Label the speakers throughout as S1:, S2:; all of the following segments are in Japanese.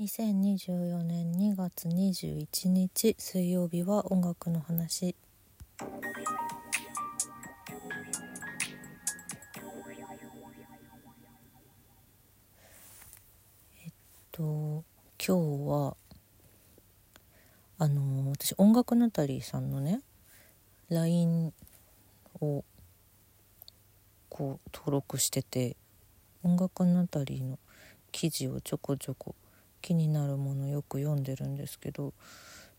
S1: 2024年2月21日水曜日は音楽の話えっと今日はあの私音楽ナタリーさんのね LINE をこう登録してて音楽ナタリーの記事をちょこちょこ気になるものよく読んでるんですけど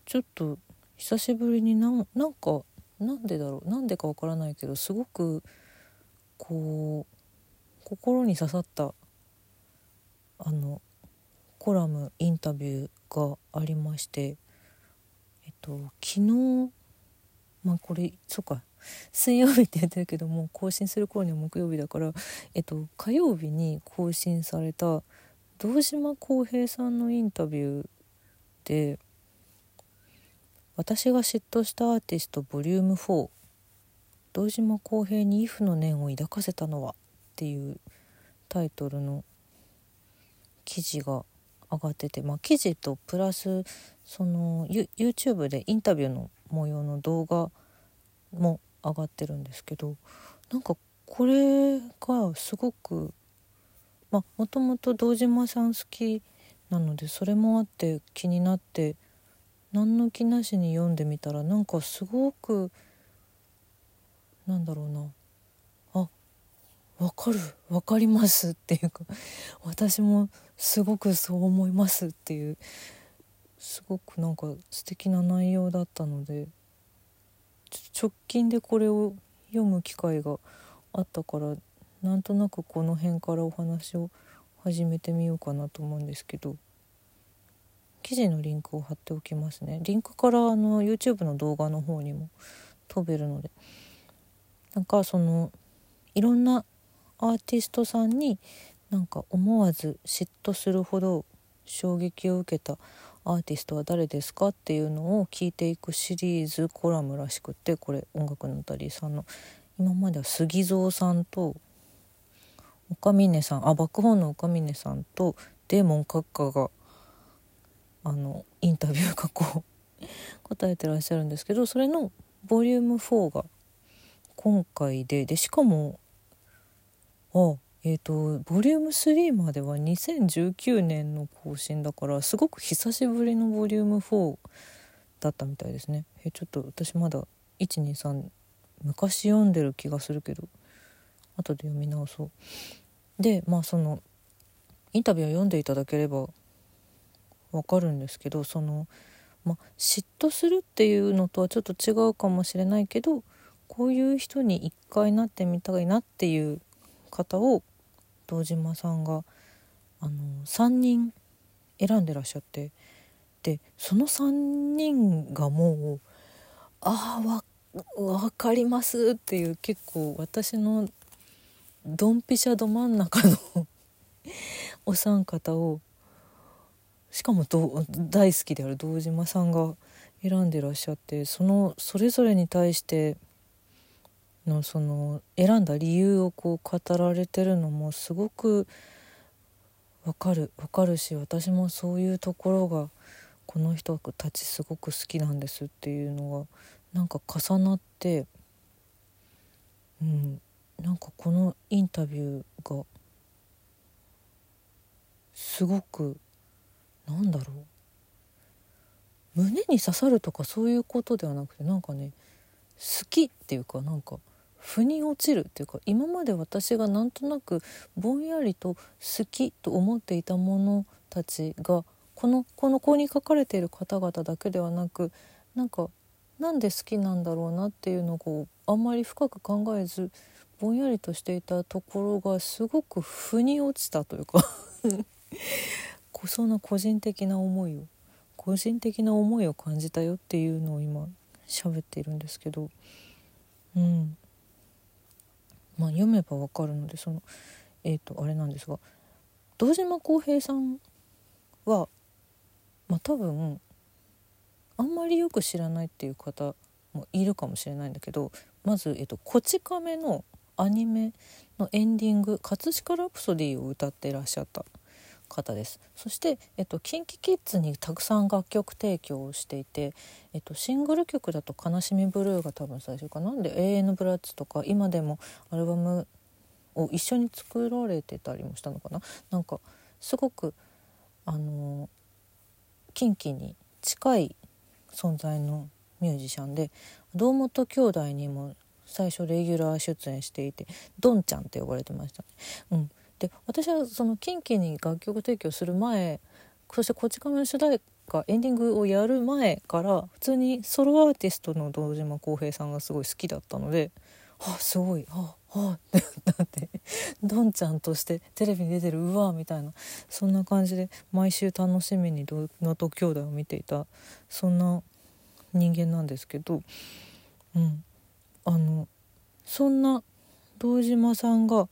S1: ちょっと久しぶりになんなんかなんでだろう？なんでかわからないけどすごくこう心に刺さったあのコラムインタビューがありましてえっと昨日まあこれそっか水曜日って言ってるけども更新する頃には木曜日だからえっと火曜日に更新された堂島康平さんのインタビューで「私が嫉妬したアーティスト Vol.4 堂島康平に if の念を抱かせたのは」っていうタイトルの記事が上がってて、まあ、記事とプラスその YouTube でインタビューの模様の動画も上がってるんですけどなんかこれがすごくまあもともと堂島さん好きなのでそれもあって気になって何の気なしに読んでみたらなんかすごくなんだろうな。あわかるわかりますっていうか 私もすごくそう思いますっていうすごくなんか素敵な内容だったので直近でこれを読む機会があったからなんとなくこの辺からお話を始めてみようかなと思うんですけど記事のリンクを貼っておきますね。リンクからあの YouTube の動画の方にも飛べるのでなんかそのいろんなアーティストさんになんか思わず嫉妬するほど衝撃を受けたアーティストは誰ですかっていうのを聞いていくシリーズコラムらしくってこれ音楽のたりさんの。今までは杉蔵さんと岡峰さんあバックホンの岡峰さんとデーモン閣下があのインタビューがこう。答えてらっしゃるんですけどそれのボリューム4が今回ででしかもあえーと、ボリューム3までは2019年の更新だからすごく久しぶりのボリューム4だったみたいですね。えちょっと私まだ123昔読んでる気がするけど。後で読み直そう。でまあそのインタビューを読んでいただければわかるんですけどその、ま、嫉妬するっていうのとはちょっと違うかもしれないけどこういう人に一回なってみたいなっていう方を堂島さんがあの3人選んでらっしゃってでその3人がもう「ああ分かります」っていう結構私のドンピシャど真ん中の お三方をしかも大好きである堂島さんが選んでらっしゃってそのそれぞれに対してのその選んだ理由をこう語られてるのもすごくわかるわかるし私もそういうところがこの人たちすごく好きなんですっていうのがなんか重なってうん。なんかこのインタビューがすごくなんだろう。胸に刺さるとかそういうことではなくてなんかね好きっていうかなんか腑に落ちるっていうか今まで私がなんとなくぼんやりと好きと思っていたものたちがこのこの子に書かれている方々だけではなくなんかなんで好きなんだろうなっていうのをこうあんまり深く考えずぼんやりとしていたところがすごく腑に落ちたというか そんな個人的な思いを個人的な思いを感じたよっていうのを今喋っているんですけどうん。まあ、読めばわかるのでそのえっ、ー、とあれなんですが堂島康平さんはまあ多分あんまりよく知らないっていう方もいるかもしれないんだけどまず、えーと「こち亀」のアニメのエンディング「葛飾ラプソディ」を歌ってらっしゃった方です。そして、えっと、KinKiKids にたくさん楽曲提供をしていて、えっと、シングル曲だと「悲しみブルー」が多分最初かな。んで「永遠のブラッツ」とか今でもアルバムを一緒に作られてたりもしたのかな。なんかすごくあのキンキに近い存在のミュージシャンで堂本兄弟にも最初レギュラー出演していてドンちゃんって呼ばれてましたね。うん、で私はそのキンキに楽曲提供する前そして「こち亀」の主題歌エンディングをやる前から普通にソロアーティストの堂島康平さんがすごい好きだったのであすごいああってなってドンちゃんとしてテレビに出てるうわみたいなそんな感じで毎週楽しみに堂本兄弟を見ていたそんな人間なんですけど、うん、あのそんな堂島さんが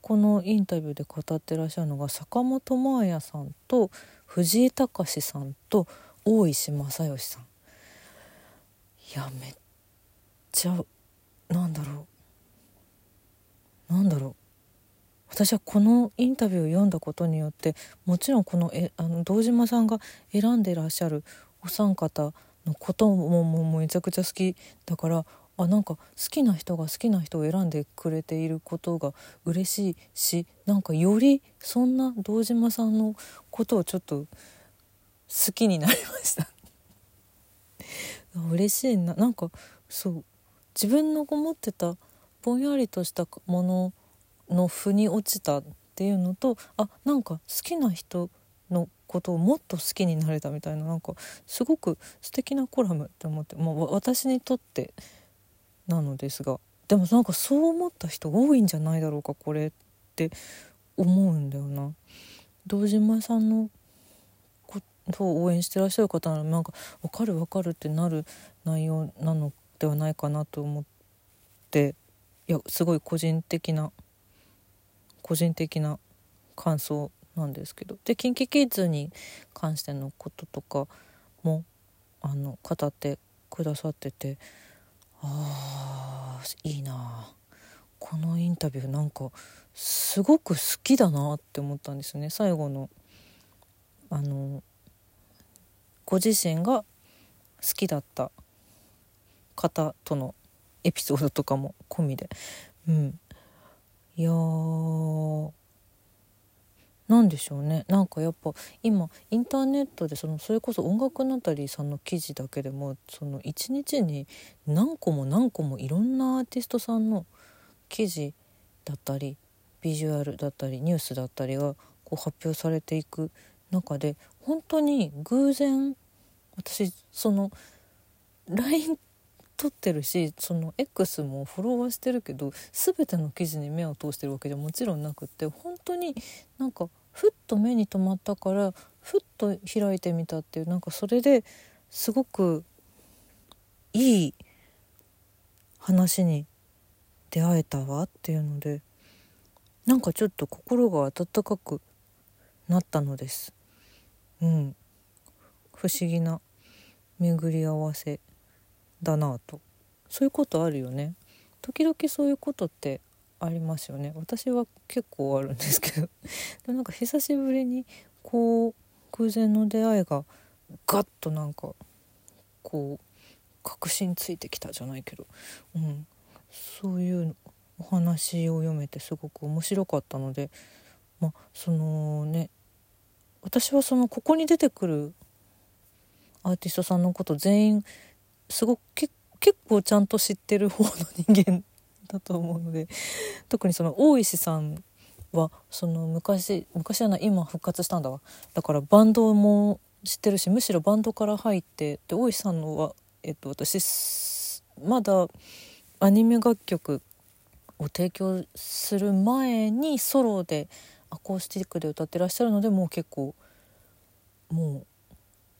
S1: このインタビューで語ってらっしゃるのが坂本真綾さんと藤井隆さんと大石正義さん。いやめっちゃなんだろうなんだろう私はこのインタビューを読んだことによってもちろんこのえあの堂島さんが選んでらっしゃるお三方のことももうめちゃくちゃ好きだからあなんか好きな人が好きな人を選んでくれていることが嬉しいしなんかよりそんな堂島さんのことをちょっと好きになりました。嬉しいな。なんかそう自分の思ってたぼんやりとしたものの腑に落ちたっていうのとあなんか好きな人のことをもっと好きになれたみたいな。なんかすごく素敵なコラムって思って、まあ、私にとってなのですがでもなんかそう思った人多いんじゃないだろうかこれって思うんだよな。堂島さんのことを応援してらっしゃる方ならなんか分かる分かるってなる内容なのではないかなと思っていやすごい個人的な個人的な感想なんですけどで KinKiKids に関してのこととかもあの語ってくださっててあーいいな。このインタビューなんかすごく好きだなって思ったんですね。最後のあのご自身が好きだった方とのエピソードとかも込みで。うん。いやなんでしょうね。なんかやっぱ今インターネットでそのそれこそ音楽ナタリーさんの記事だけでもその1日に何個も何個もいろんなアーティストさんの記事だったりビジュアルだったりニュースだったりがこう発表されていく中で本当に偶然私その LINE 撮ってるしその X もフォロワーしてるけど全ての記事に目を通してるわけじゃもちろんなくって本当になんかふっと目に留まったからふっと開いてみたっていうなんかそれですごくいい話に出会えたわっていうのでなんかちょっと心が温かくなったのです。うん、不思議な巡り合わせだなと。そういうことあるよね。時々そういうことってありますよね。私は結構あるんですけど。でもなんか久しぶりにこう偶然の出会いがガッとなんかこう確信ついてきたじゃないけど、うん、そういうお話を読めてすごく面白かったので。まあそのね私はそのここに出てくるアーティストさんのこと全員すごく結構ちゃんと知ってる方の人間だと思うので特にその大石さんはその昔昔はな今復活したんだわ。だからバンドも知ってるしむしろバンドから入ってで大石さんのは、えっと、私まだアニメ楽曲を提供する前にソロでアコースティックで歌ってらっしゃるのでもう結構もう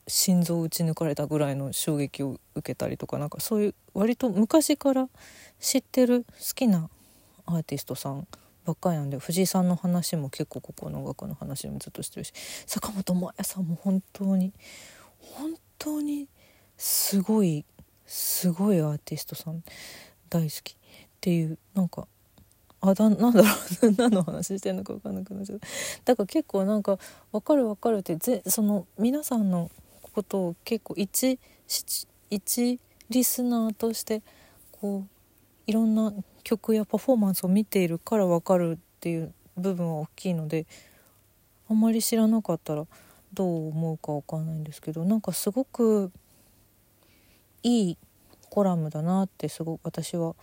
S1: 心臓打ち抜かれたぐらいの衝撃を受けたりとかなんかそういう割と昔から知ってる好きなアーティストさんばっかりなんで藤井さんの話も結構ここの音楽の話もずっとしてるし坂本真綾さんも本当に本当にすごいすごいアーティストさん大好きっていうなんかあだなんだろう何の話してんのか分かんなくなっちゃっただから結構なんか「分かる分かる」ってぜその皆さんのことを結構一一リスナーとしてこういろんな曲やパフォーマンスを見ているから分かるっていう部分は大きいのであんまり知らなかったらどう思うか分かんないんですけどなんかすごくいいコラムだなってすごく私は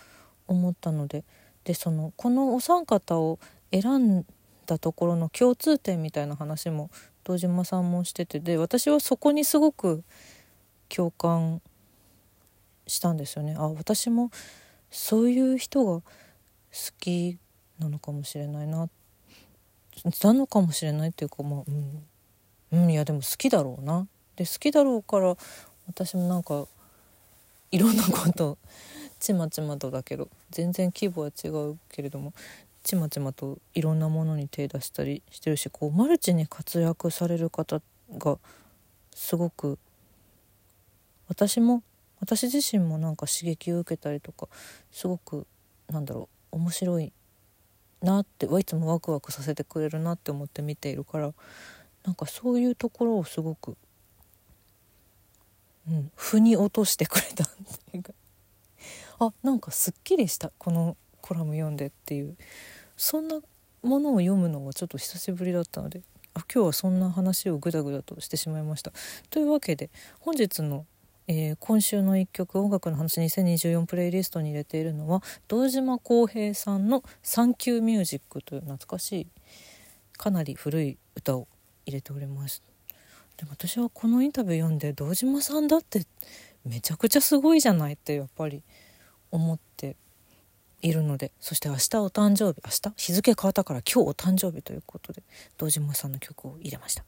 S1: 思ったのででそのこのお三方を選んだところの共通点みたいな話も堂島さんもしててで私はそこにすごく共感したんですよね。あ私もそういう人が好きなのかもしれないな。なのかもしれないっていうかまあうん、うん、いやでも好きだろうな。で好きだろうから私もなんかいろんなことちまちまとだけど全然規模は違うけれども。ちまちまといろんなものに手出したりしてるしこうマルチに活躍される方がすごく私も私自身もなんか刺激を受けたりとかすごくなんだろう面白いなってはいつもワクワクさせてくれるなって思って見ているからなんかそういうところをすごく、うん、腑に落としてくれたっていうか。あなんかすっきりしたこのコラム読んでっていうそんなものを読むのがちょっと久しぶりだったのであ今日はそんな話をグダグダとしてしまいました。というわけで本日の、えー、今週の一曲音楽の話2024プレイリストに入れているのは堂島康平さんの「サンキューミュージック」という懐かしいかなり古い歌を入れております。でも私はこのインタビュー読んで堂島さんだってめちゃくちゃすごいじゃないってやっぱり思っているのでそして明日お誕生日明日日付変わったから今日お誕生日ということで堂島さんの曲を入れました。